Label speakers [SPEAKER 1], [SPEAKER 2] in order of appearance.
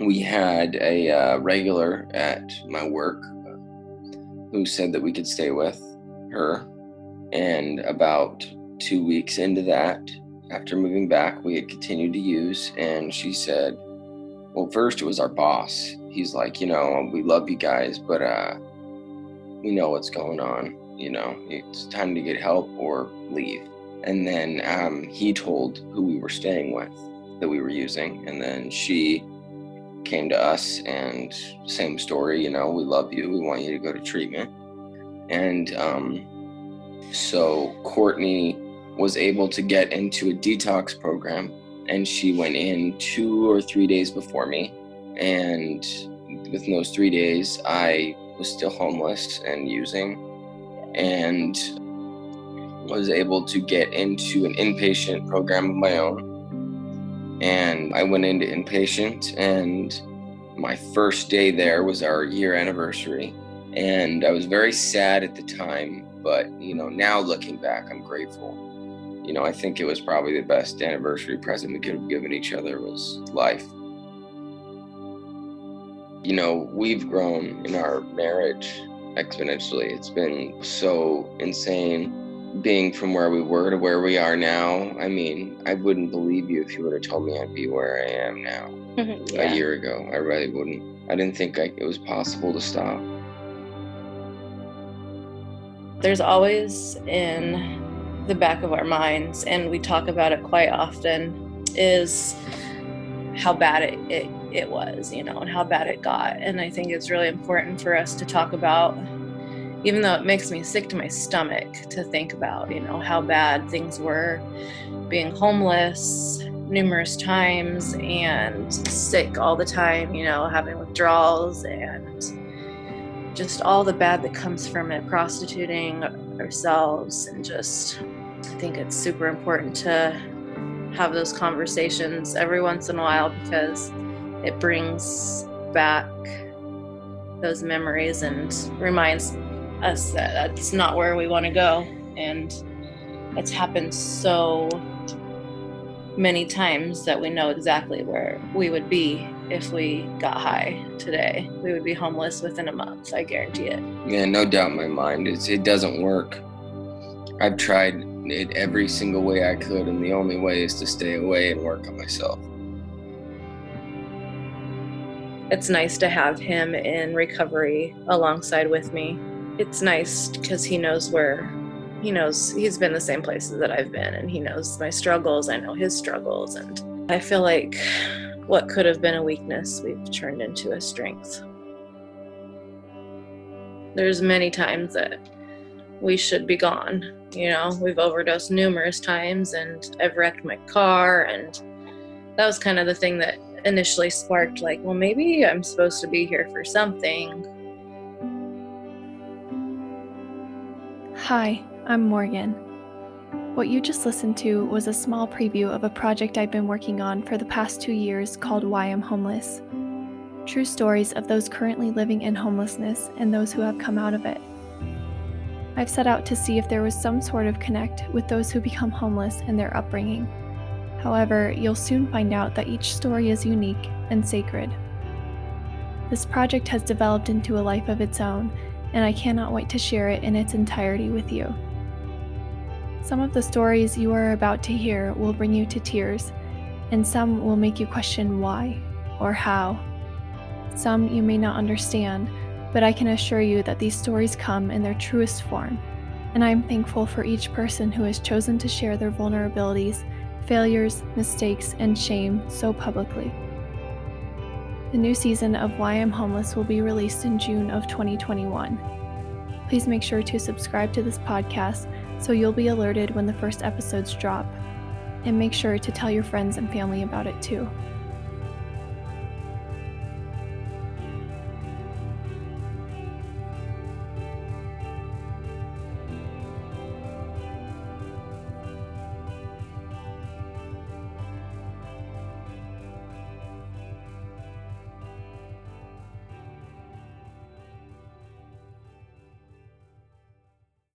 [SPEAKER 1] we had a uh, regular at my work uh, who said that we could stay with her. And about two weeks into that, after moving back, we had continued to use. And she said, Well, first it was our boss. He's like, You know, we love you guys, but uh, we know what's going on. You know, it's time to get help or leave. And then um, he told who we were staying with that we were using. And then she came to us and same story, you know, we love you. We want you to go to treatment. And um, so Courtney was able to get into a detox program and she went in two or three days before me. And within those three days, I was still homeless and using and was able to get into an inpatient program of my own and I went into inpatient and my first day there was our year anniversary. And I was very sad at the time but you know now looking back I'm grateful. You know I think it was probably the best anniversary present we could have given each other was life. You know we've grown in our marriage exponentially. It's been so insane being from where we were to where we are now, I mean, I wouldn't believe you if you would have told me I'd be where I am now mm-hmm, yeah. a year ago. I really wouldn't. I didn't think I, it was possible to stop.
[SPEAKER 2] There's always in the back of our minds, and we talk about it quite often, is how bad it, it, it was, you know, and how bad it got. And I think it's really important for us to talk about even though it makes me sick to my stomach to think about, you know, how bad things were being homeless numerous times and sick all the time, you know, having withdrawals and just all the bad that comes from it, prostituting ourselves, and just I think it's super important to have those conversations every once in a while because it brings back those memories and reminds us that that's not where we want to go. And it's happened so many times that we know exactly where we would be if we got high today. We would be homeless within a month, I guarantee it.
[SPEAKER 1] Yeah, no doubt in my mind. It's, it doesn't work. I've tried it every single way I could, and the only way is to stay away and work on myself.
[SPEAKER 2] It's nice to have him in recovery alongside with me it's nice because he knows where he knows he's been the same places that I've been and he knows my struggles. I know his struggles. And I feel like what could have been a weakness, we've turned into a strength. There's many times that we should be gone. You know, we've overdosed numerous times and I've wrecked my car. And that was kind of the thing that initially sparked, like, well, maybe I'm supposed to be here for something
[SPEAKER 3] Hi, I'm Morgan. What you just listened to was a small preview of a project I've been working on for the past two years called Why I'm Homeless. True stories of those currently living in homelessness and those who have come out of it. I've set out to see if there was some sort of connect with those who become homeless and their upbringing. However, you'll soon find out that each story is unique and sacred. This project has developed into a life of its own and I cannot wait to share it in its entirety with you. Some of the stories you are about to hear will bring you to tears, and some will make you question why or how. Some you may not understand, but I can assure you that these stories come in their truest form, and I am thankful for each person who has chosen to share their vulnerabilities, failures, mistakes, and shame so publicly. The new season of Why I'm Homeless will be released in June of 2021. Please make sure to subscribe to this podcast so you'll be alerted when the first episodes drop. And make sure to tell your friends and family about it too.